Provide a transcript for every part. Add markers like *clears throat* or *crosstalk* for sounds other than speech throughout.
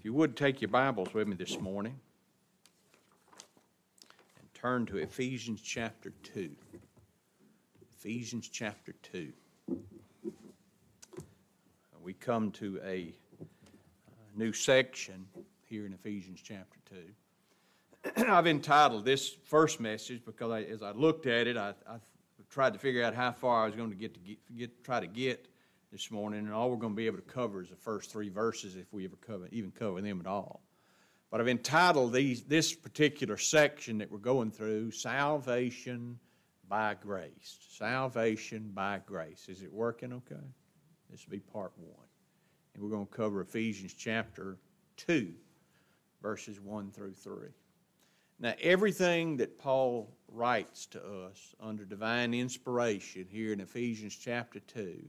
If you would take your Bibles with me this morning and turn to Ephesians chapter 2. Ephesians chapter 2. We come to a new section here in Ephesians chapter 2. *clears throat* I've entitled this first message because I, as I looked at it, I, I, tried to figure out how far I was going to get to get, get, try to get this morning, and all we're going to be able to cover is the first three verses if we ever cover, even cover them at all. But I've entitled these, this particular section that we're going through Salvation by Grace. Salvation by Grace. Is it working okay? This will be part one. And we're going to cover Ephesians chapter 2, verses 1 through 3. Now, everything that Paul writes to us under divine inspiration here in Ephesians chapter 2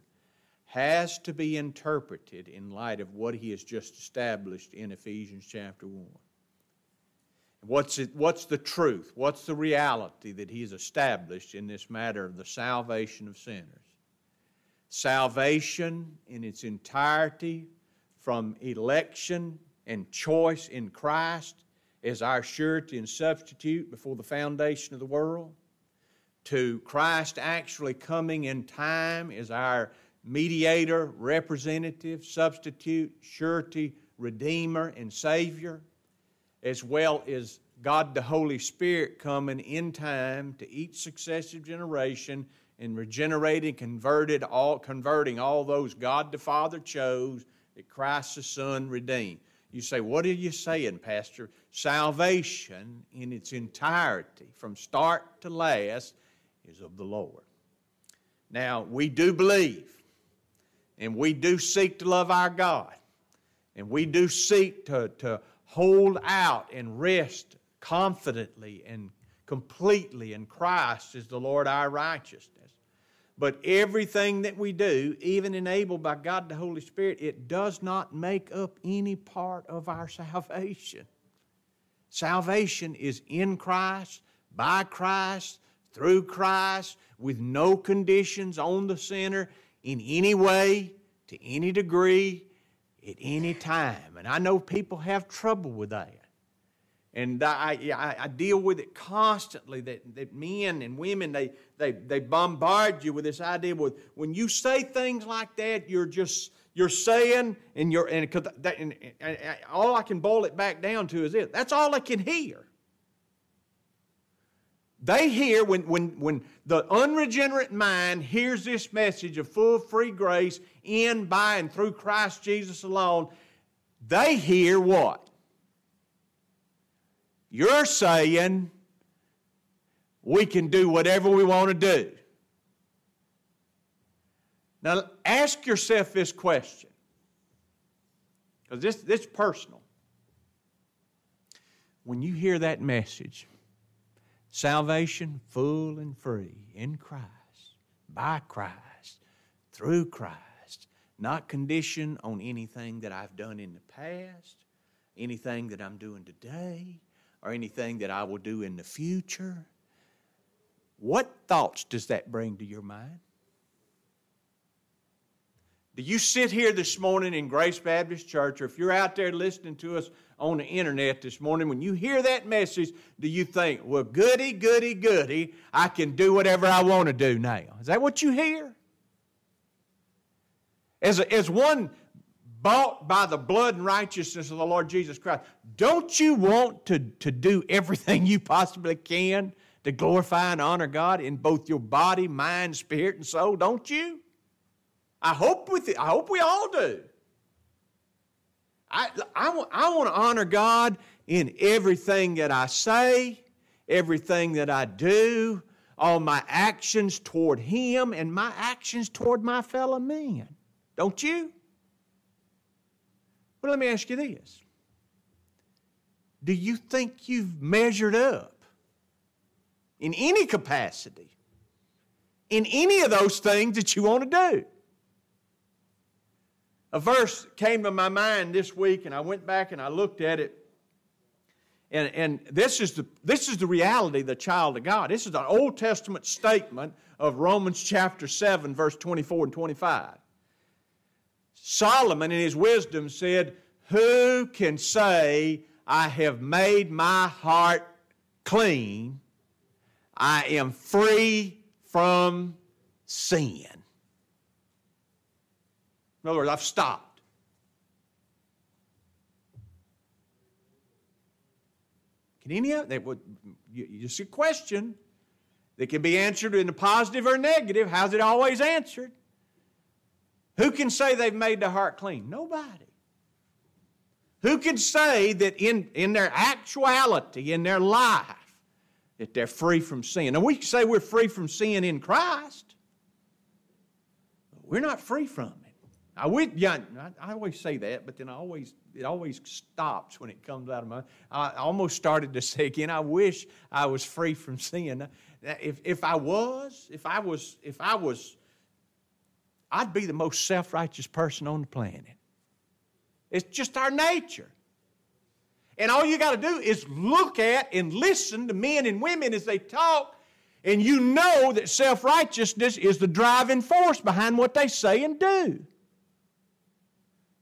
has to be interpreted in light of what he has just established in Ephesians chapter 1. What's, it, what's the truth? What's the reality that he has established in this matter of the salvation of sinners? Salvation in its entirety from election and choice in Christ as our surety and substitute before the foundation of the world, to Christ actually coming in time as our mediator, representative, substitute, surety, redeemer, and savior, as well as God the Holy Spirit coming in time to each successive generation and regenerating, converted all, converting all those God the Father chose that Christ the Son redeemed. You say, what are you saying, Pastor? Salvation in its entirety, from start to last, is of the Lord. Now, we do believe and we do seek to love our God. And we do seek to, to hold out and rest confidently and completely in Christ as the Lord our righteousness. But everything that we do, even enabled by God the Holy Spirit, it does not make up any part of our salvation. Salvation is in Christ, by Christ, through Christ, with no conditions on the sinner in any way, to any degree, at any time. And I know people have trouble with that. And I, I, I, deal with it constantly that, that men and women, they, they, they bombard you with this idea with when you say things like that, you're just, you're saying, and, you're, and, and, and, and all I can boil it back down to is this that's all I can hear. They hear, when, when, when the unregenerate mind hears this message of full free grace in, by, and through Christ Jesus alone, they hear what? You're saying we can do whatever we want to do. Now, ask yourself this question, because this, this is personal. When you hear that message, Salvation full and free in Christ, by Christ, through Christ, not conditioned on anything that I've done in the past, anything that I'm doing today, or anything that I will do in the future. What thoughts does that bring to your mind? Do you sit here this morning in Grace Baptist Church, or if you're out there listening to us on the internet this morning, when you hear that message, do you think, well, goody, goody, goody, I can do whatever I want to do now? Is that what you hear? As, a, as one bought by the blood and righteousness of the Lord Jesus Christ, don't you want to, to do everything you possibly can to glorify and honor God in both your body, mind, spirit, and soul? Don't you? I hope with it, I hope we all do. I, I, I want to honor God in everything that I say, everything that I do, all my actions toward Him, and my actions toward my fellow men. Don't you? Well, let me ask you this Do you think you've measured up in any capacity in any of those things that you want to do? A verse came to my mind this week, and I went back and I looked at it. And, and this, is the, this is the reality of the child of God. This is an Old Testament statement of Romans chapter 7, verse 24 and 25. Solomon, in his wisdom, said, Who can say, I have made my heart clean? I am free from sin. In other words, I've stopped. Can any of that would just a question that can be answered in a positive or negative? How's it always answered? Who can say they've made their heart clean? Nobody. Who can say that in, in their actuality, in their life, that they're free from sin? And we can say we're free from sin in Christ, but we're not free from it. I would, yeah, I always say that, but then I always it always stops when it comes out of my. I almost started to *laughs* say again. I wish I was free from sin. If if I was, if I was, if I was, I'd be the most self righteous person on the planet. It's just our nature. And all you got to do is look at and listen to men and women as they talk, and you know that self righteousness is the driving force behind what they say and do.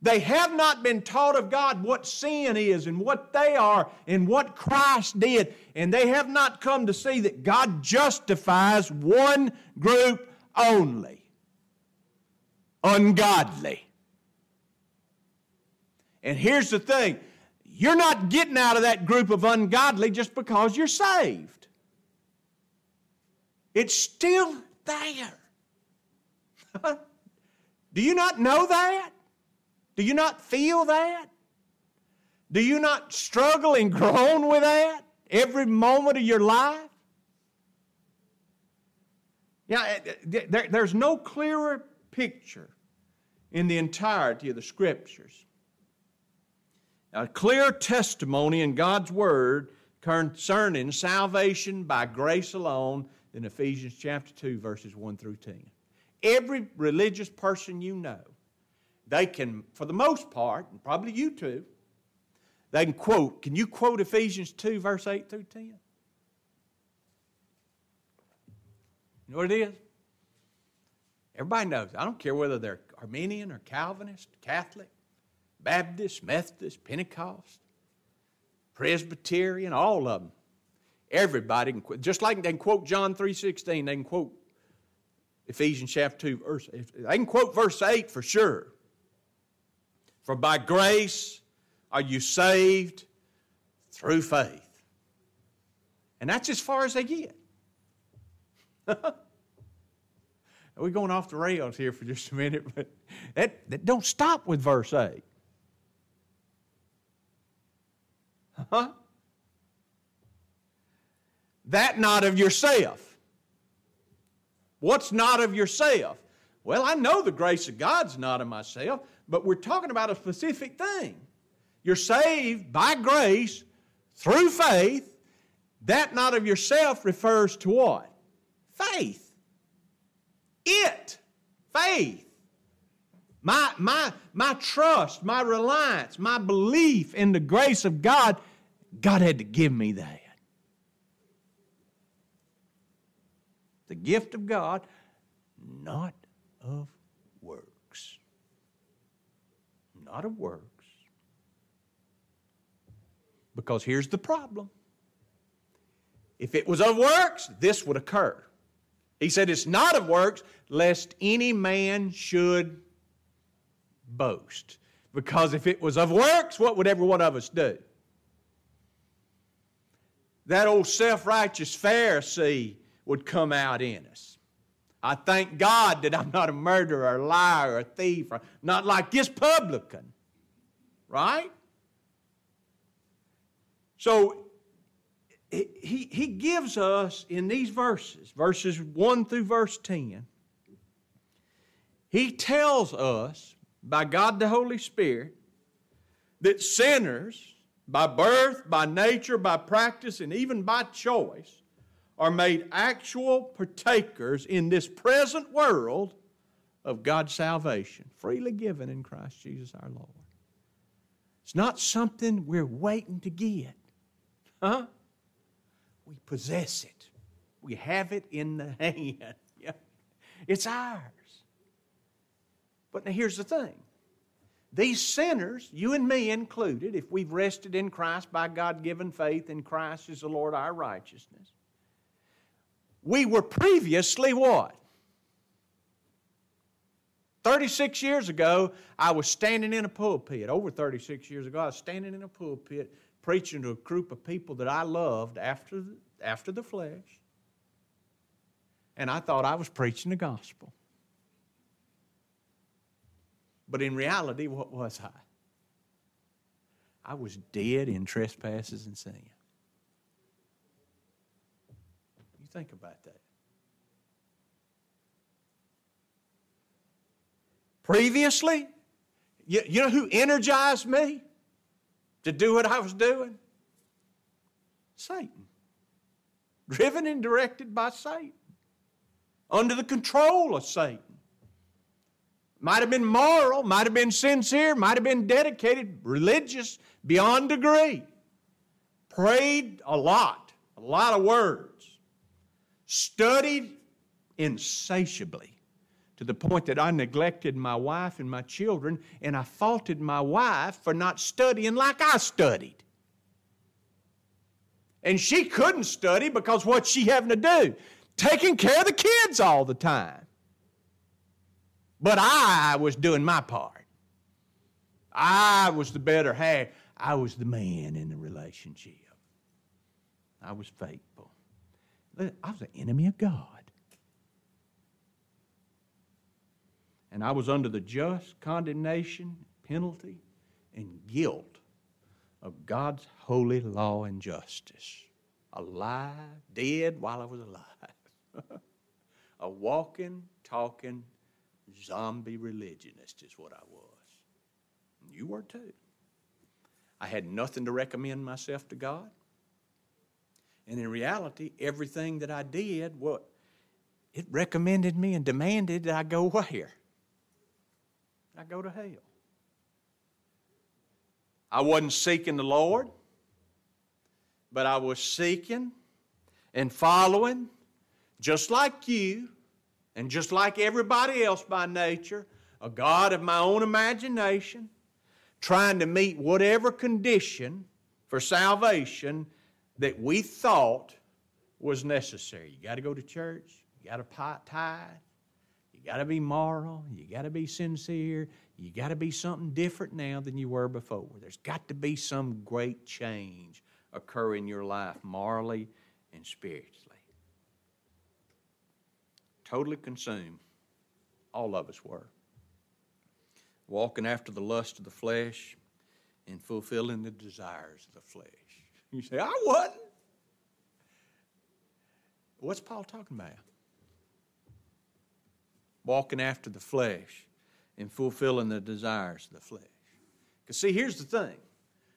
They have not been taught of God what sin is and what they are and what Christ did. And they have not come to see that God justifies one group only ungodly. And here's the thing you're not getting out of that group of ungodly just because you're saved, it's still there. *laughs* Do you not know that? Do you not feel that? Do you not struggle and groan with that every moment of your life? Yeah, eh, eh, there, there's no clearer picture in the entirety of the Scriptures. A clear testimony in God's Word concerning salvation by grace alone in Ephesians chapter 2, verses 1 through 10. Every religious person you know they can, for the most part, and probably you too, they can quote. Can you quote Ephesians 2, verse 8 through 10? You know what it is? Everybody knows. I don't care whether they're Arminian or Calvinist, Catholic, Baptist, Methodist, Pentecost, Presbyterian, all of them. Everybody can quote. Just like they can quote John 3.16, they can quote Ephesians chapter 2, verse. They can quote verse 8 for sure. For by grace are you saved through faith. And that's as far as they get. *laughs* We're going off the rails here for just a minute, but that, that don't stop with verse 8. Huh? That not of yourself. What's not of yourself? Well, I know the grace of God's not of myself, but we're talking about a specific thing. You're saved by grace through faith. That not of yourself refers to what? Faith. It. Faith. My, my, my trust, my reliance, my belief in the grace of God, God had to give me that. The gift of God, not of works. not of works. Because here's the problem if it was of works, this would occur. He said, It's not of works, lest any man should boast. Because if it was of works, what would every one of us do? That old self righteous Pharisee would come out in us. I thank God that I'm not a murderer, a liar, a thief, or not like this publican. Right? So he, he gives us in these verses, verses 1 through verse 10, he tells us by God the Holy Spirit that sinners, by birth, by nature, by practice, and even by choice, are made actual partakers in this present world of God's salvation, freely given in Christ Jesus our Lord. It's not something we're waiting to get. Huh? We possess it. We have it in the *laughs* hand. It's ours. But now here's the thing. These sinners, you and me included, if we've rested in Christ by God given faith in Christ as the Lord our righteousness, we were previously what? 36 years ago, I was standing in a pulpit. Over 36 years ago, I was standing in a pulpit preaching to a group of people that I loved after, after the flesh. And I thought I was preaching the gospel. But in reality, what was I? I was dead in trespasses and sin. You think about that. Previously, you, you know who energized me to do what I was doing? Satan. Driven and directed by Satan. Under the control of Satan. Might have been moral, might have been sincere, might have been dedicated, religious beyond degree. Prayed a lot, a lot of words. Studied insatiably to the point that I neglected my wife and my children, and I faulted my wife for not studying like I studied. And she couldn't study because what she having to do? Taking care of the kids all the time. But I was doing my part. I was the better half. I was the man in the relationship. I was faithful. I was an enemy of God. And I was under the just condemnation, penalty, and guilt of God's holy law and justice. Alive, dead while I was alive. *laughs* a walking, talking, zombie religionist is what I was. And you were too. I had nothing to recommend myself to God. And in reality, everything that I did, what it recommended me and demanded that I go where? I go to hell. I wasn't seeking the Lord, but I was seeking and following, just like you, and just like everybody else by nature, a God of my own imagination, trying to meet whatever condition for salvation that we thought was necessary. You got to go to church, you got to tithe, you got to be moral, you got to be sincere, you got to be something different now than you were before. There's got to be some great change occur in your life morally and spiritually totally consumed. All of us were. Walking after the lust of the flesh and fulfilling the desires of the flesh. You say, I wasn't. What's Paul talking about? Walking after the flesh and fulfilling the desires of the flesh. Because, see, here's the thing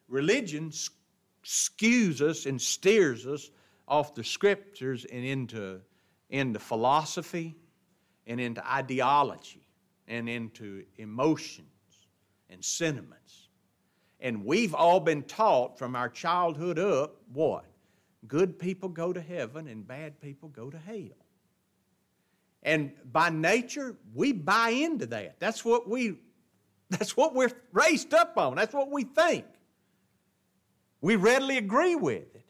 religion skews us and steers us off the scriptures and into into philosophy and into ideology and into emotions and sentiments. And we've all been taught from our childhood up what? Good people go to heaven and bad people go to hell. And by nature, we buy into that. That's what we that's what we're raised up on. That's what we think. We readily agree with it.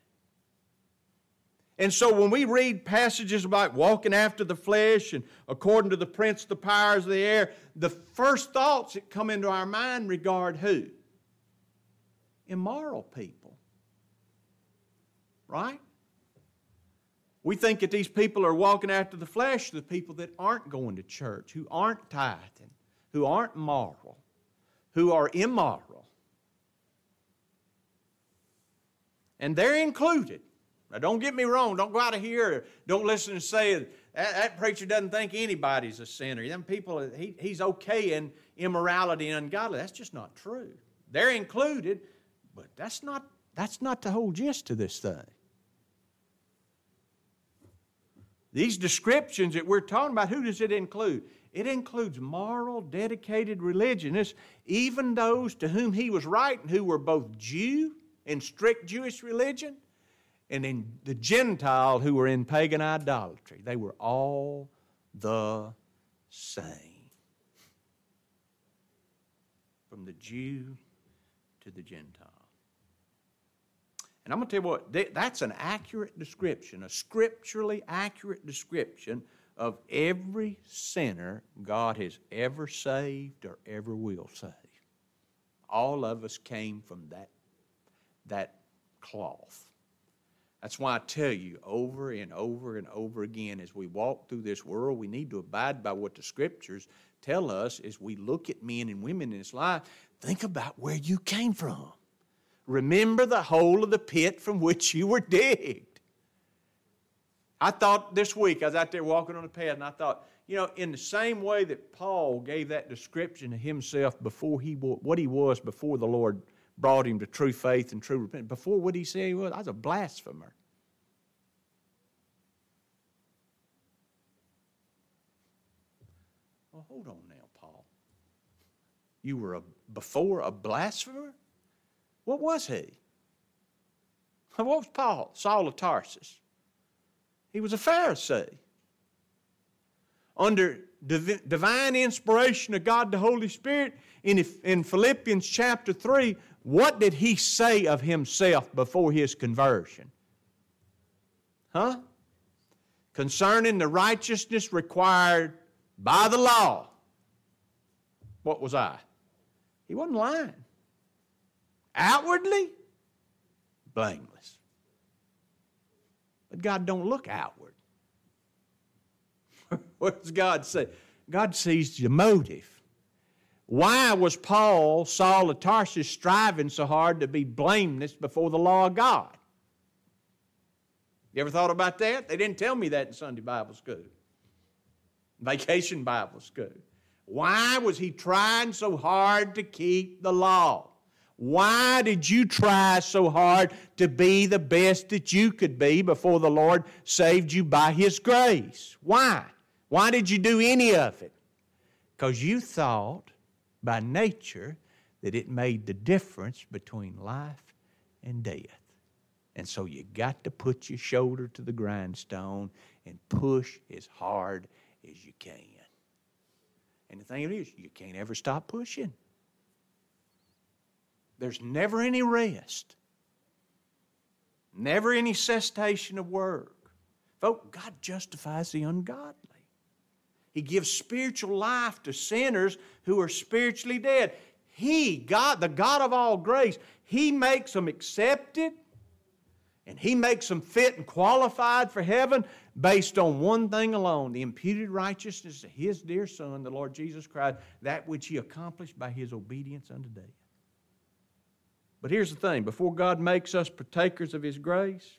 And so when we read passages about walking after the flesh and according to the prince, the powers of the air, the first thoughts that come into our mind regard who? Immoral people. Right? We think that these people are walking after the flesh, the people that aren't going to church, who aren't tithing, who aren't moral, who are immoral. And they're included. Now, don't get me wrong. Don't go out of here. Don't listen and say that, that preacher doesn't think anybody's a sinner. Them people, he, he's okay in immorality and ungodly. That's just not true. They're included, but that's not, that's not the whole gist of this thing. These descriptions that we're talking about, who does it include? It includes moral, dedicated religionists, even those to whom he was writing who were both Jew in strict Jewish religion and in the Gentile who were in pagan idolatry. They were all the same. from the Jew to the Gentile. And I'm going to tell you what, that's an accurate description, a scripturally accurate description of every sinner God has ever saved or ever will save. All of us came from that, that cloth. That's why I tell you over and over and over again as we walk through this world, we need to abide by what the scriptures tell us as we look at men and women in this life. Think about where you came from. Remember the hole of the pit from which you were digged. I thought this week, I was out there walking on the path, and I thought, you know, in the same way that Paul gave that description of himself before he what he was before the Lord brought him to true faith and true repentance. Before what he said he was, I was a blasphemer. Well, hold on now, Paul. You were a, before a blasphemer? What was he? What was Paul, Saul of Tarsus? He was a Pharisee. Under divine inspiration of God the Holy Spirit, in, in Philippians chapter 3, what did he say of himself before his conversion? Huh? Concerning the righteousness required by the law. What was I? He wasn't lying. Outwardly, blameless. But God don't look outward. *laughs* what does God say? God sees the motive. Why was Paul, Saul of Tarsus, striving so hard to be blameless before the law of God? You ever thought about that? They didn't tell me that in Sunday Bible school, vacation Bible school. Why was he trying so hard to keep the law? Why did you try so hard to be the best that you could be before the Lord saved you by His grace? Why? Why did you do any of it? Because you thought by nature that it made the difference between life and death. And so you got to put your shoulder to the grindstone and push as hard as you can. And the thing is, you can't ever stop pushing. There's never any rest, never any cessation of work. Folks, God justifies the ungodly. He gives spiritual life to sinners who are spiritually dead. He, God, the God of all grace, He makes them accepted and He makes them fit and qualified for heaven based on one thing alone the imputed righteousness of His dear Son, the Lord Jesus Christ, that which He accomplished by His obedience unto death. But here's the thing before God makes us partakers of His grace,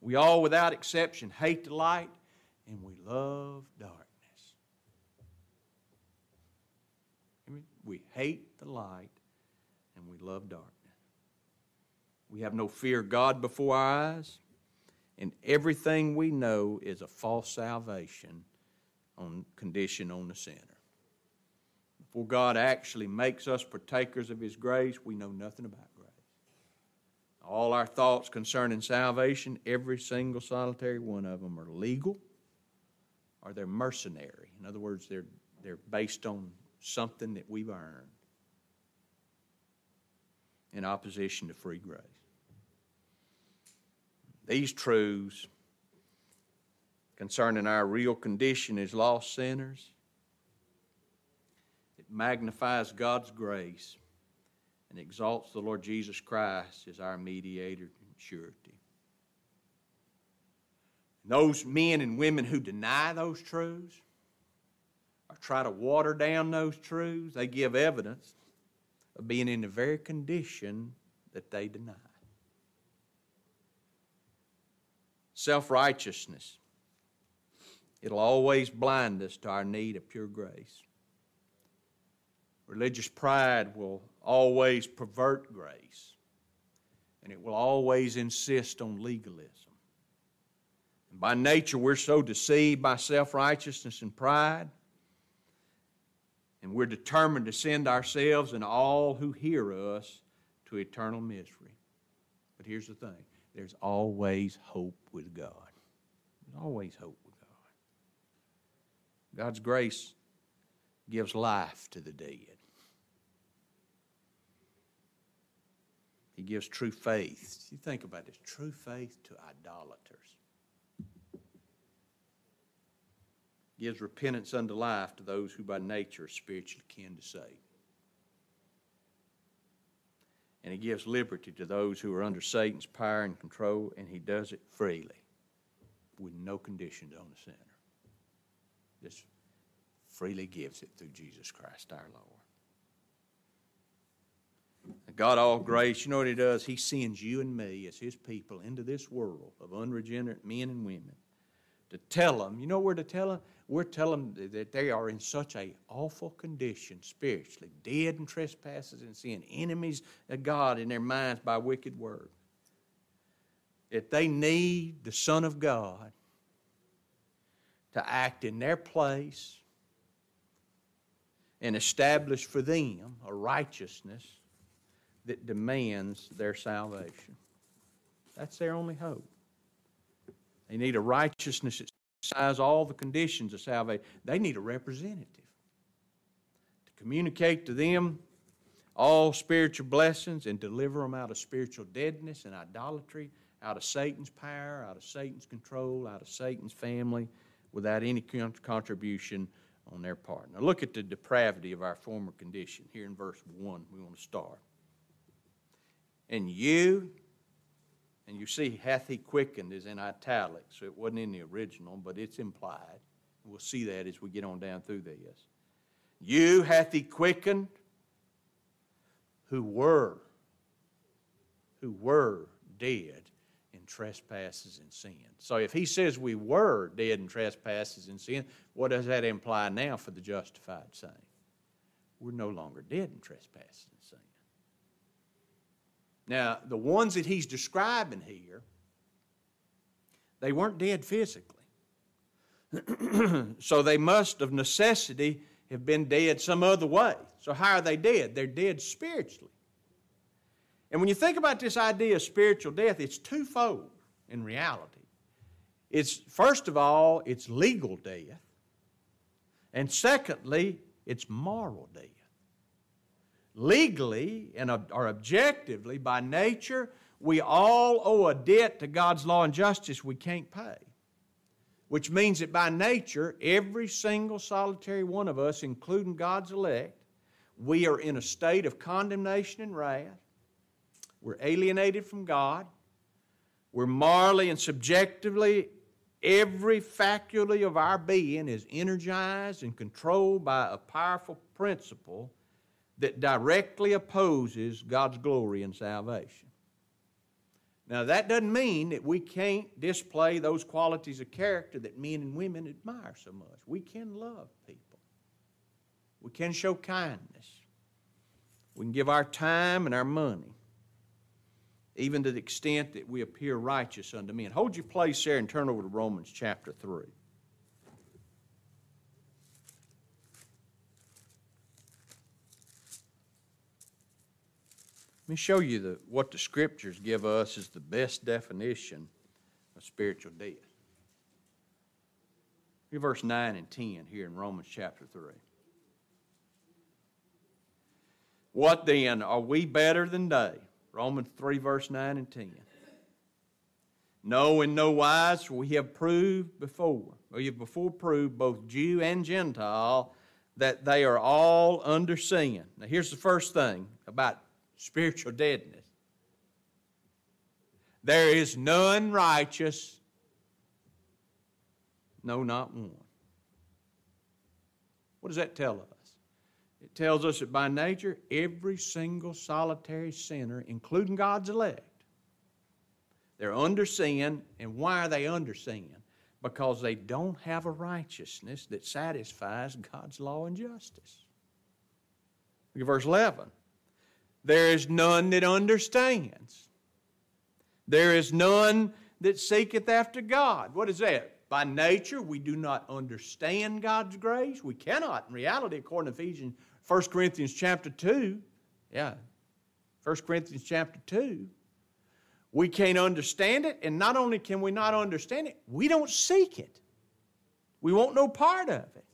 we all, without exception, hate the light and we love darkness. We hate the light and we love darkness. We have no fear of God before our eyes, and everything we know is a false salvation on condition on the sinner. Before God actually makes us partakers of His grace, we know nothing about grace. All our thoughts concerning salvation, every single solitary one of them, are legal or they're mercenary. In other words, they're, they're based on something that we've earned in opposition to free grace. These truths concerning our real condition as lost sinners, it magnifies God's grace and exalts the Lord Jesus Christ as our mediator and surety. Those men and women who deny those truths or try to water down those truths, they give evidence of being in the very condition that they deny. Self righteousness. It'll always blind us to our need of pure grace. Religious pride will always pervert grace, and it will always insist on legalism. And By nature, we're so deceived by self righteousness and pride, and we're determined to send ourselves and all who hear us to eternal misery. But here's the thing there's always hope with God. There's always hope with God. God's grace gives life to the dead. He gives true faith. You think about this true faith to idolaters. Gives repentance unto life to those who by nature are spiritually kin to Satan. And he gives liberty to those who are under Satan's power and control, and he does it freely with no conditions on the sinner. Just freely gives it through Jesus Christ our Lord. God, all grace, you know what He does? He sends you and me as His people into this world of unregenerate men and women to tell them, you know where to tell them? We're telling them that they are in such a awful condition spiritually, dead in trespasses and sin, enemies of God in their minds by wicked words. That they need the Son of God to act in their place and establish for them a righteousness that demands their salvation. That's their only hope. They need a righteousness that satisfies all the conditions of salvation. They need a representative to communicate to them all spiritual blessings and deliver them out of spiritual deadness and idolatry, out of Satan's power, out of Satan's control, out of Satan's family, without any contribution on their part. Now, look at the depravity of our former condition. Here in verse 1, we want to start. And you, and you see, hath he quickened is in italics, so it wasn't in the original, but it's implied. We'll see that as we get on down through this. You hath he quickened who were, who were dead in trespasses and sin. So if he says we were dead in trespasses and sin, what does that imply now for the justified saint? We're no longer dead in trespasses now, the ones that he's describing here, they weren't dead physically. *clears throat* so they must, of necessity, have been dead some other way. So, how are they dead? They're dead spiritually. And when you think about this idea of spiritual death, it's twofold in reality. It's, first of all, it's legal death. And secondly, it's moral death legally and or objectively, by nature, we all owe a debt to God's law and justice we can't pay. Which means that by nature, every single solitary one of us, including God's elect, we are in a state of condemnation and wrath. We're alienated from God. We're morally and subjectively, every faculty of our being is energized and controlled by a powerful principle that directly opposes God's glory and salvation. Now, that doesn't mean that we can't display those qualities of character that men and women admire so much. We can love people, we can show kindness, we can give our time and our money, even to the extent that we appear righteous unto men. Hold your place there and turn over to Romans chapter 3. Let me show you the, what the scriptures give us as the best definition of spiritual death. Here's verse 9 and 10 here in Romans chapter 3. What then? Are we better than they? Romans 3, verse 9 and 10. No, in no wise, we have proved before, we have before proved, both Jew and Gentile, that they are all under sin. Now, here's the first thing about spiritual deadness. There is none righteous, no, not one. What does that tell us? It tells us that by nature, every single solitary sinner, including God's elect, they're under sin. And why are they under sin? Because they don't have a righteousness that satisfies God's law and justice. Look at verse 11. There is none that understands. There is none that seeketh after God. What is that? By nature, we do not understand God's grace. We cannot, in reality, according to Ephesians, 1 Corinthians chapter 2. Yeah, 1 Corinthians chapter 2. We can't understand it, and not only can we not understand it, we don't seek it. We want no part of it.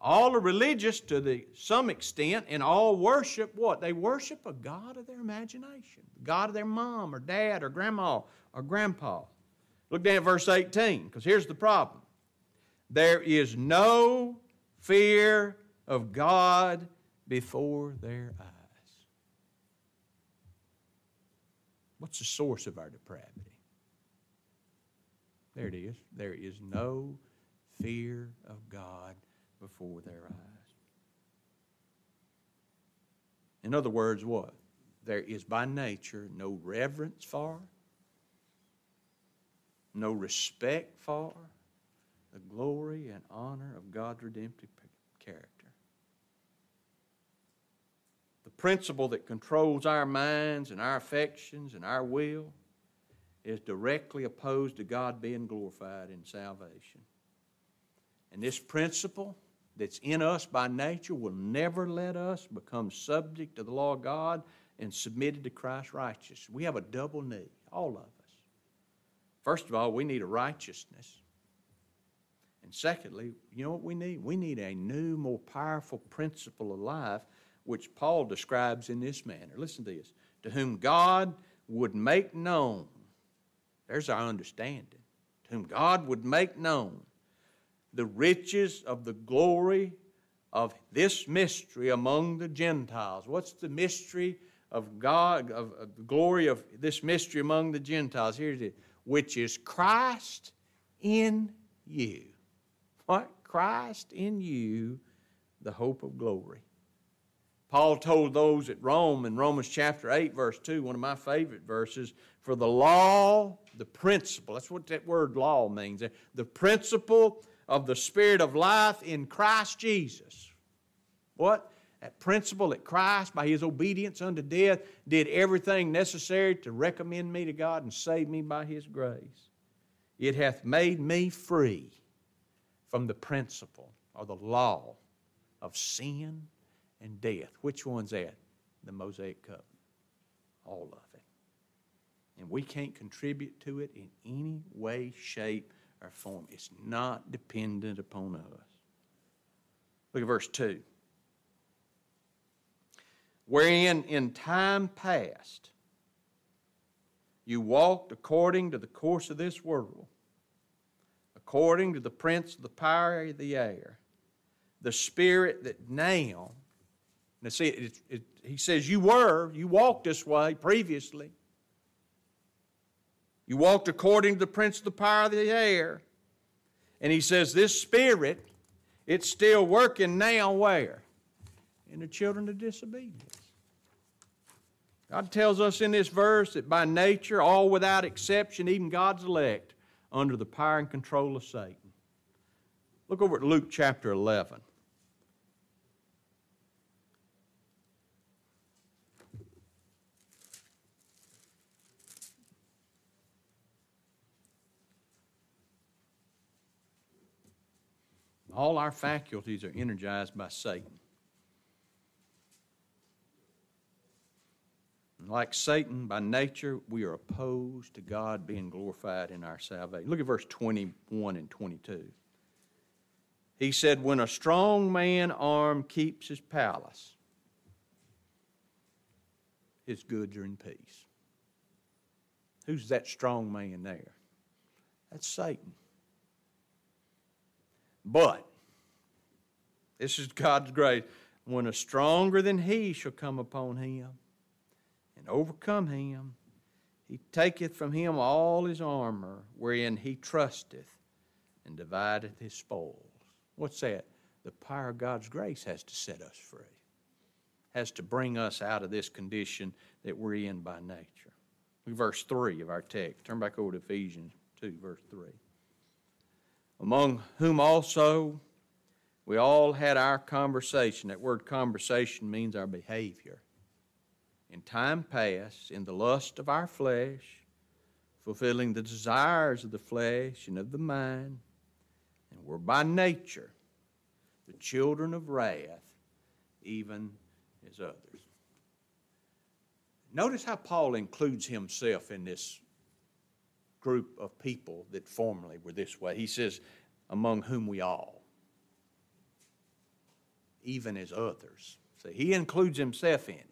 All are religious to the, some extent, and all worship what? They worship a God of their imagination, the God of their mom or dad or grandma or grandpa. Look down at verse 18, because here's the problem. There is no fear of God before their eyes. What's the source of our depravity? There it is. There is no fear of God before their eyes. In other words, what? There is by nature no reverence for, no respect for the glory and honor of God's redemptive character. The principle that controls our minds and our affections and our will is directly opposed to God being glorified in salvation. And this principle that's in us by nature will never let us become subject to the law of God and submitted to Christ's righteousness. We have a double need, all of us. First of all, we need a righteousness. And secondly, you know what we need? We need a new, more powerful principle of life, which Paul describes in this manner. Listen to this. To whom God would make known, there's our understanding, to whom God would make known the riches of the glory of this mystery among the Gentiles. What's the mystery of God, of, of, the glory of this mystery among the Gentiles? Here it is, which is Christ in you. What? Christ in you, the hope of glory. Paul told those at Rome in Romans chapter 8, verse 2, one of my favorite verses, for the law, the principle, that's what that word law means, the principle of the Spirit of life in Christ Jesus. What? That principle that Christ, by his obedience unto death, did everything necessary to recommend me to God and save me by his grace. It hath made me free from the principle or the law of sin and death. Which one's that? The Mosaic covenant. All of it. And we can't contribute to it in any way, shape, or form. It's not dependent upon us. Look at verse 2. Wherein in time past you walked according to the course of this world, according to the prince of the power of the air, the spirit that now, now see, it, it, he says you were, you walked this way previously. You walked according to the prince of the power of the air. And he says, This spirit, it's still working now where? In the children of disobedience. God tells us in this verse that by nature, all without exception, even God's elect, under the power and control of Satan. Look over at Luke chapter 11. All our faculties are energized by Satan. like Satan, by nature, we are opposed to God being glorified in our salvation. Look at verse 21 and 22. He said, When a strong man armed keeps his palace, his goods are in peace. Who's that strong man there? That's Satan. But this is God's grace. When a stronger than he shall come upon him and overcome him, he taketh from him all his armor wherein he trusteth and divideth his spoils. What's that? The power of God's grace has to set us free, has to bring us out of this condition that we're in by nature. Verse 3 of our text. Turn back over to Ephesians 2, verse 3. Among whom also we all had our conversation. That word conversation means our behavior. In time past, in the lust of our flesh, fulfilling the desires of the flesh and of the mind, and were by nature the children of wrath, even as others. Notice how Paul includes himself in this group of people that formerly were this way. He says, among whom we all. even as others. So he includes himself in it.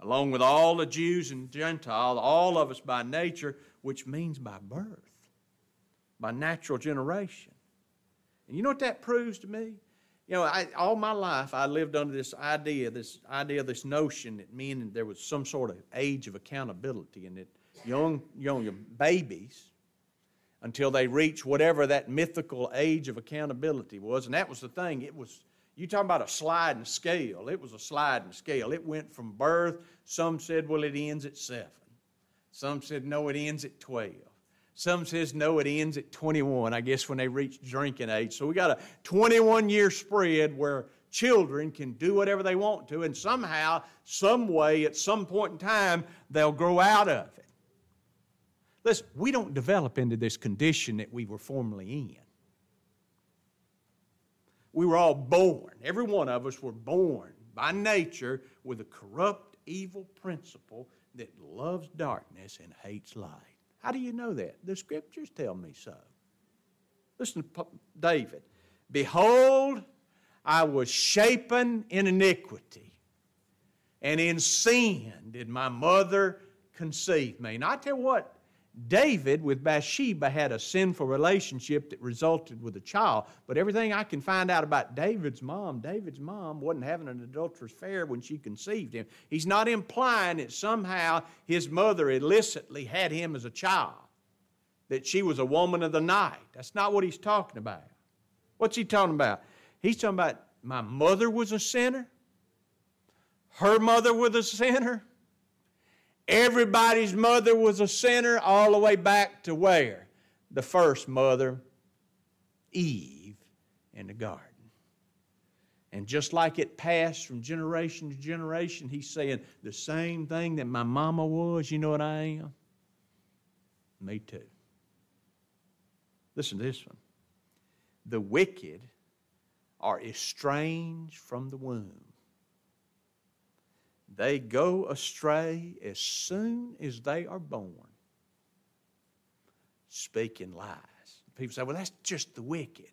Along with all the Jews and Gentiles, all of us by nature, which means by birth, by natural generation. And you know what that proves to me? You know, I, all my life I lived under this idea, this idea, this notion that men there was some sort of age of accountability, and that young, young babies, until they reach whatever that mythical age of accountability was, and that was the thing. It was you talking about a sliding scale. It was a sliding scale. It went from birth. Some said, well, it ends at seven. Some said, no, it ends at 12. Some says no, it ends at 21, I guess when they reach drinking age. So we got a 21 year spread where children can do whatever they want to, and somehow, some way, at some point in time, they'll grow out of it. Listen, we don't develop into this condition that we were formerly in. We were all born, every one of us were born by nature with a corrupt, evil principle that loves darkness and hates light. How do you know that? The scriptures tell me so. Listen to David. Behold, I was shapen in iniquity, and in sin did my mother conceive me. And I tell you what, David with Bathsheba had a sinful relationship that resulted with a child. But everything I can find out about David's mom, David's mom wasn't having an adulterous affair when she conceived him. He's not implying that somehow his mother illicitly had him as a child, that she was a woman of the night. That's not what he's talking about. What's he talking about? He's talking about my mother was a sinner, her mother was a sinner Everybody's mother was a sinner all the way back to where? The first mother, Eve, in the garden. And just like it passed from generation to generation, he's saying the same thing that my mama was, you know what I am? Me too. Listen to this one. The wicked are estranged from the womb they go astray as soon as they are born, speaking lies. People say, well, that's just the wicked.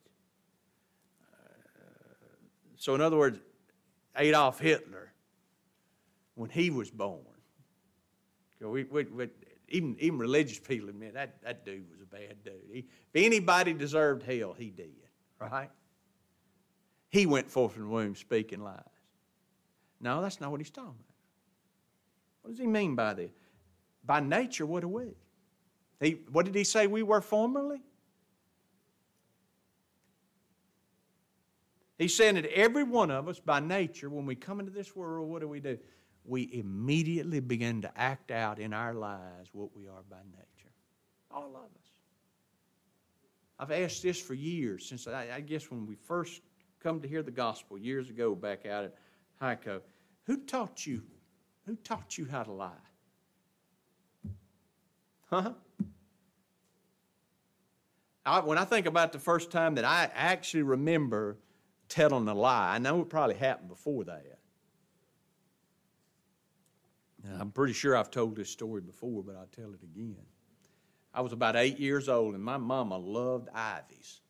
Uh, so, in other words, Adolf Hitler, when he was born, we, we, we, even, even religious people admit that, that dude was a bad dude. He, if anybody deserved hell, he did, right? He went forth from the womb speaking lies. No, that's not what he's talking about. What does he mean by this? By nature, what are we? He, what did he say we were formerly? He's saying that every one of us, by nature, when we come into this world, what do we do? We immediately begin to act out in our lives what we are by nature. All of us. I've asked this for years, since I, I guess when we first come to hear the gospel years ago back out at Hico. Who taught you who taught you how to lie? Huh? I, when I think about the first time that I actually remember telling a lie, I know it probably happened before that. And I'm pretty sure I've told this story before, but I'll tell it again. I was about eight years old, and my mama loved ivies.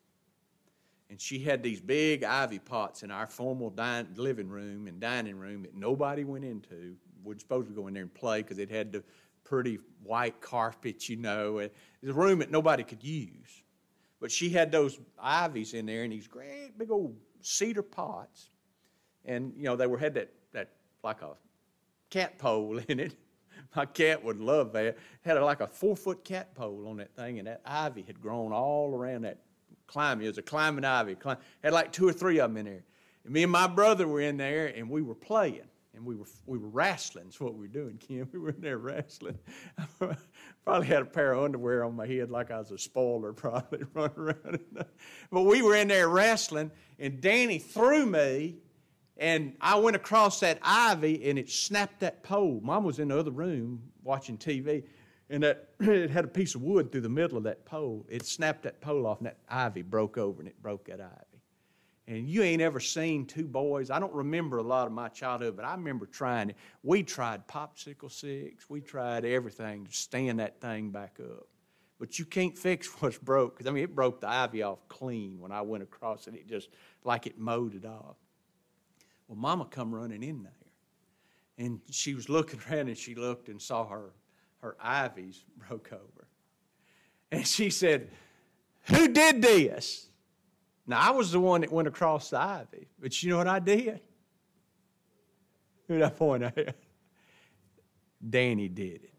And she had these big ivy pots in our formal dine, living room and dining room that nobody went into we're supposed to go in there and play because it had the pretty white carpet, you know. And it was a room that nobody could use. But she had those ivies in there and these great big old cedar pots. And, you know, they were had that, that like a cat pole *laughs* in it. My cat would love that. Had a, like a four foot cat pole on that thing, and that ivy had grown all around that climbing. It was a climbing ivy. Climb, had like two or three of them in there. And me and my brother were in there, and we were playing and we were we were wrestling. That's what we were doing, Kim. *laughs* We were in there wrestling. *laughs* probably had a pair of underwear on my head like I was a spoiler, *laughs* probably running around. but we were in there wrestling, and Danny threw me, and I went across that ivy, and it snapped that pole. Mom was in the other room watching TV, and that *clears throat* it had a piece of wood through the middle of that pole. It snapped that pole off, and that ivy broke over, and it broke that ivy. And you ain't ever seen two boys. I don't remember a lot of my childhood, but I remember trying it. We tried popsicle sticks. We tried everything to stand that thing back up. But you can't fix *laughs* what's broke. Because, I mean, it broke the ivy off clean when I went across it. It just, like it mowed it off. Well, Mama come running in there. And she was looking *laughs* around and she looked and saw her, her ivies *laughs* broke over. And she said, Who did this? Now, I was the one that went across the ivy, but you know what I did? *laughs* Who did I point? Danny did it.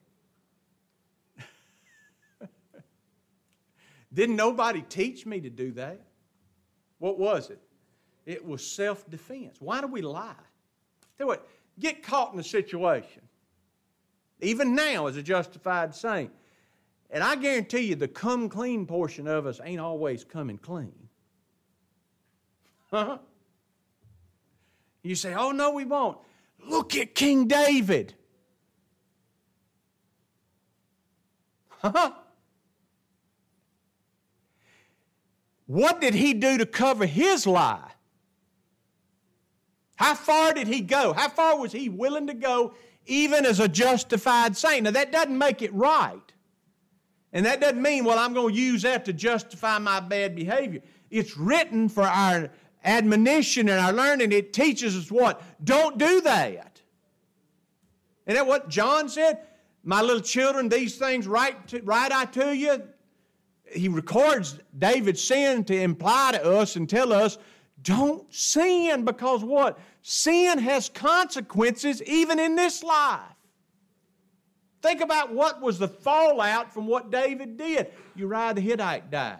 *laughs* Didn't nobody teach me to do that? What was it? It was self defense. Why do we lie? Tell what, get caught in a situation, even now as a justified saint. And I guarantee you, the come clean portion of us ain't always coming clean. *laughs* You say, oh, no, we won't. Look at King David. *laughs* What did he do to cover his lie? How far did he go? How far was he willing to go, even as a justified saint? Now, that doesn't make it right. And that doesn't mean, well, I'm going to use that to justify my bad behavior. It's written for our admonition and our learning. It teaches us what? Don't do that. Isn't that what John said? My little children, these things write, to, write I to you. He records David's sin to imply to us and tell us don't sin because what? Sin has consequences even in this life. Think about what was the fallout from what David did. Uriah the Hittite died.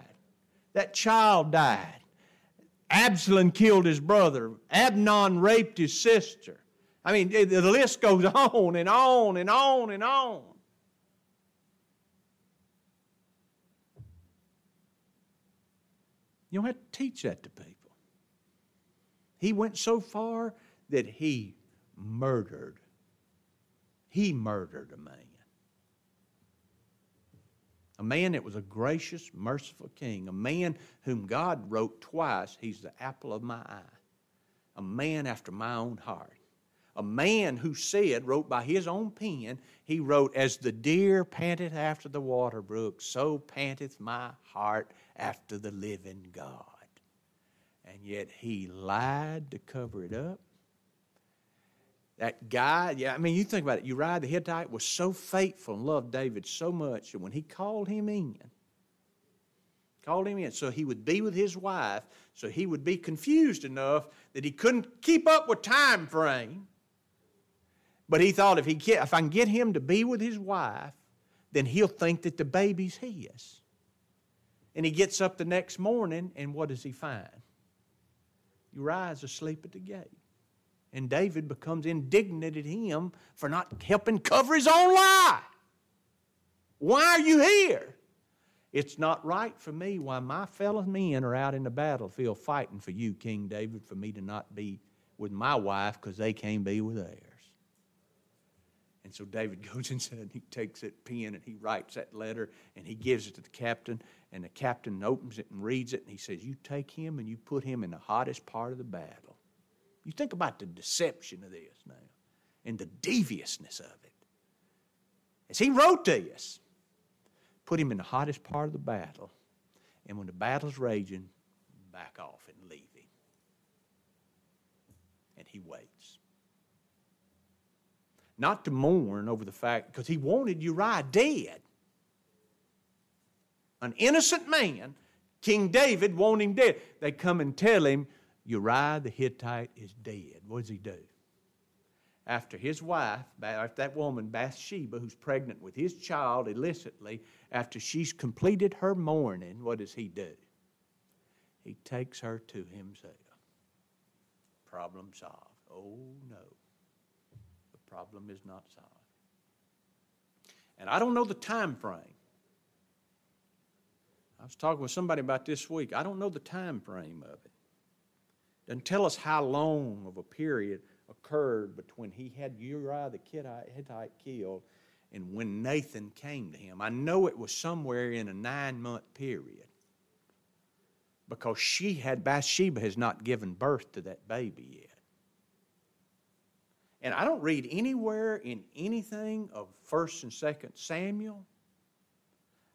That child died. Absalom killed his brother. Amnon raped his sister. I mean, the list goes *laughs* on and on and on and on. You don't have to teach that to people. He went so far that he murdered. He murdered a man. A man that was a gracious, merciful king. A man whom God wrote twice, He's the apple of my eye. A man after my own heart. A man who said, wrote by his own pen, he wrote, As the deer panteth after the water brook, so panteth my heart after the living God and yet he lied to cover it up. That guy, yeah, I mean, you think about it. Uriah the Hittite was so faithful and loved David so much that when he called him in, called him in so he would be with his wife, so he would be confused enough that he couldn't keep up with time frame. But he thought if, he get, if I can get him to be with his wife, then he'll think that the baby's his. And he gets up the next morning, and what does he find? Uriah is asleep at the gate. And David becomes indignant at him for not helping cover his own lie. Why are you here? It's not right for me why my fellow men are out in the battlefield fighting for you, King David, for me to not be with my wife because they can't be with theirs. And so David *laughs* goes inside and he takes that pen and he writes that letter and he gives it to the captain. And the captain opens it and reads it and he says, You take him and you put him in the hottest part of the battle. You think about the deception of this now and the deviousness of it. As he wrote this, put him in the hottest part of the battle. And when the battle's raging, back off and leave him. And he waits not to mourn over the fact, because he wanted Uriah dead. An innocent man, King David, wanted him dead. They come and tell him, Uriah the Hittite is dead. What does he do? After his wife, after that woman, Bathsheba, who's pregnant with his child illicitly, after she's completed her mourning, what does he do? He takes her to himself. Problem solved. Oh no the problem is not solved. And I don't know the time frame. I was talking with somebody about this week. I don't know the time frame of it. Doesn't tell us how long of a period occurred between he had Uriah the Hittite killed and when Nathan came to him. I know it was somewhere in a nine month period because she had, Bathsheba has not given birth to that baby yet. And I don't read anywhere in anything of 1st and 2nd Samuel.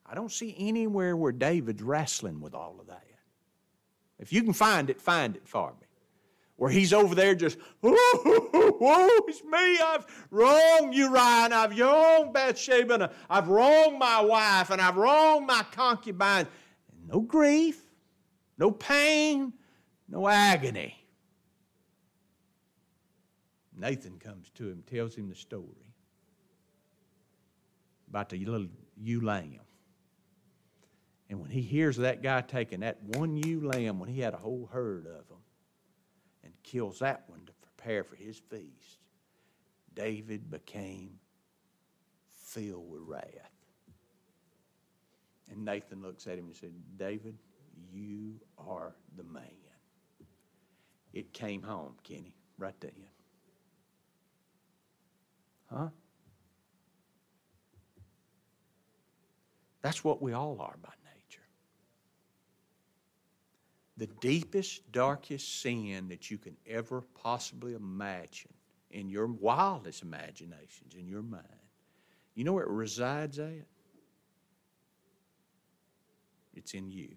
I don't see anywhere where David's wrestling with all of that. If you can find it, find it for me. where he's over there just, oh, it's me, I've wronged Uriah, and I've wronged Bathsheba, and I've wronged my wife, and I've wronged my concubine. No grief, no pain, no agony. Nathan comes to him, tells him the story about the little ewe lamb. And when he hears that guy taking that one ewe lamb, when he had a whole herd of them, and kills that one to prepare for his feast, David became filled with wrath. And Nathan looks at him and said, David, you are the man. It came home, Kenny, right then. Huh? That's what we all are by nature. The deepest, darkest sin that you can ever possibly imagine in your wildest imaginations, in your mind, you know where it resides at? It's in you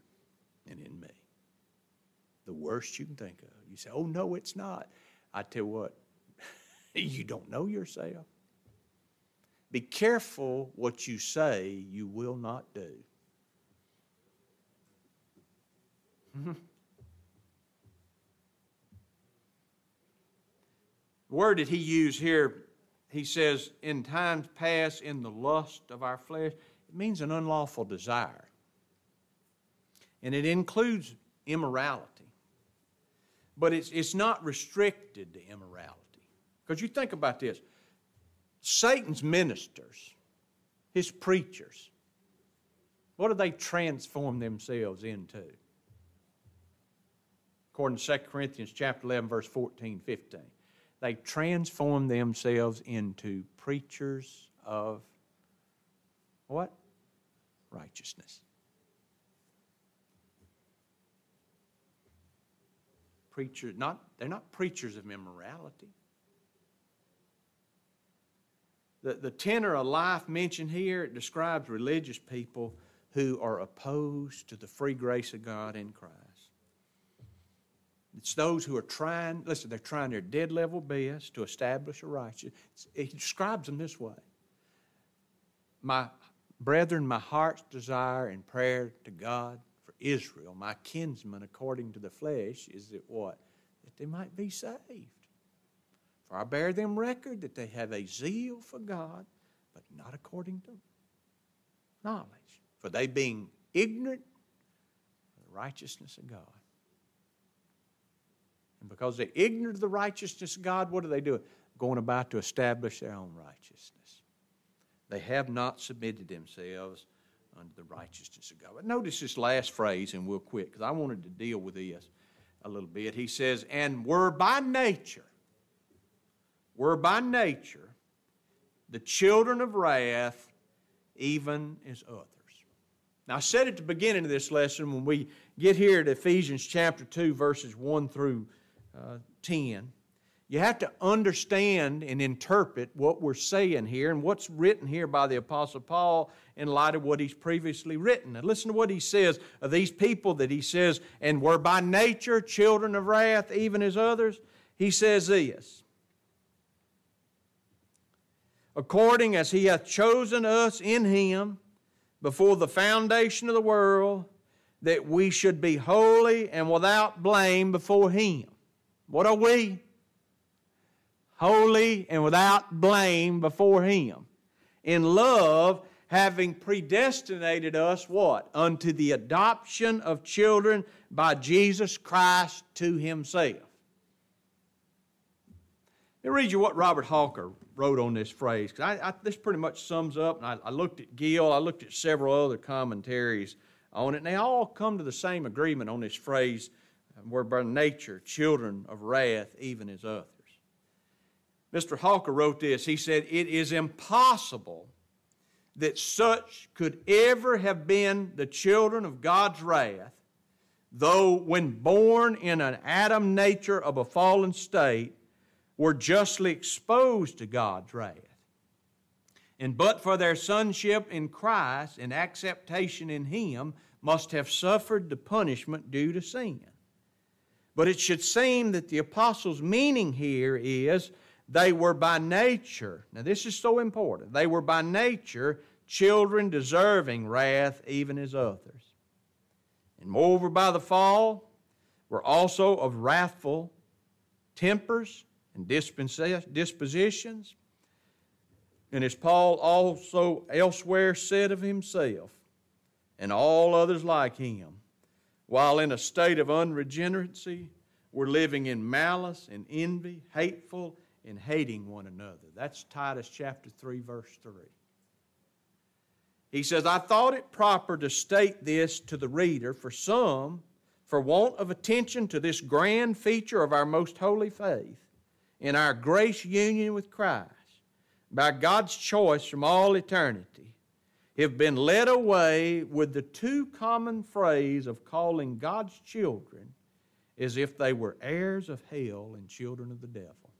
and in me. The worst you can think of. You say, oh, no, it's not. I tell you what, *laughs* you don't know yourself. Be careful what you say you will not do. *laughs* word that he used here, he says, in times past, in the lust of our flesh, it means an unlawful desire. And it includes immorality. But it's, it's not restricted to immorality. Because you think about this Satan's ministers, his preachers, what do they transform themselves into? According to 2 Corinthians chapter 11, verse 14, 15. They transform themselves into preachers of what? Righteousness. Preachers, not, they're not preachers of immorality the, the tenor of life mentioned here describes religious people who are opposed to the free grace of God in Christ. It's those who are trying, listen, they're trying their dead level best to establish a righteous. He describes them this way My brethren, my heart's desire and prayer to God for Israel, my kinsmen according to the flesh, is that what? That they might be saved. For I bear them record that they have a zeal for God, but not according to knowledge. For they being ignorant of the righteousness of God. And because they're ignorant of the righteousness of God, what are they doing? Going about to establish their own righteousness. They have not submitted themselves unto the righteousness of God. But notice this last phrase, and we'll quit, because I wanted to deal with this a little bit. He says, And were by nature were by nature the children of wrath, even as others. Now, I said at the beginning of this lesson, when we get here to Ephesians chapter 2, verses 1 through uh, 10, you have to understand and interpret what we're saying here and what's written here by the Apostle Paul in light of what he's previously written. And listen to what he says of these people that he says, and were by nature children of wrath, even as others. He says this according as he hath chosen us in him before the foundation of the world, that we should be holy and without blame before him. What are we? Holy and without blame before him. In love, having predestinated us what? Unto the adoption of children by Jesus Christ to himself. Let me read you what Robert Hawker wrote on this phrase because this pretty much sums up. And I, I, looked at Gill, I looked at several other commentaries on it, and they all come to the same agreement on this phrase: "We're by nature children of wrath, even as others." Mr. Hawker wrote this. He said, "It is impossible that such could ever have been the children of God's wrath." Though, when born in an Adam nature of a fallen state, were justly exposed to God's wrath. And but for their sonship in Christ and acceptation in Him, must have suffered the punishment due to sin. But it should seem that the apostles' meaning here is they were by nature, now this is so important, they were by nature children deserving wrath even as others. And moreover, by the fall, were also of wrathful tempers and dispositions. And as Paul also elsewhere said of himself, and all others like him, while in a state of unregeneracy, we're living in malice and envy, hateful and hating one another. That's Titus chapter 3, verse 3. He says, I thought it proper to state this to the reader, for some, for want of attention to this grand feature of our most holy faith, in our grace union with Christ, by God's choice from all eternity, have been led away with the too common phrase of calling God's children as if they were heirs of hell and children of the devil.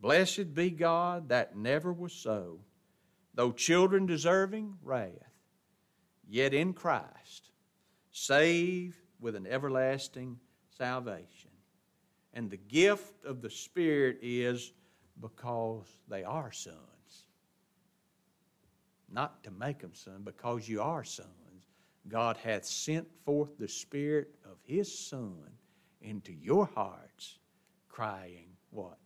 Blessed be God, that never was so. Though children deserving wrath, yet in Christ, saved with an everlasting salvation. And the gift of the Spirit is because they are sons. Not to make them sons, because you are sons. God hath sent forth the Spirit of His Son into your hearts, crying, What?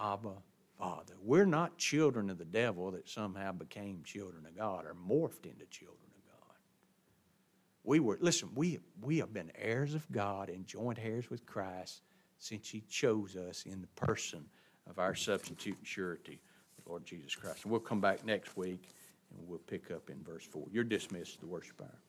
Abba, Father. We're not children of the devil that somehow became children of God or morphed into children of God. We were, listen, we, we have been heirs of God and joint heirs with Christ since He chose us in the person of our substitute and surety, the Lord Jesus Christ. And we'll come back next week and we'll pick up in verse 4. You're dismissed, the worship hour.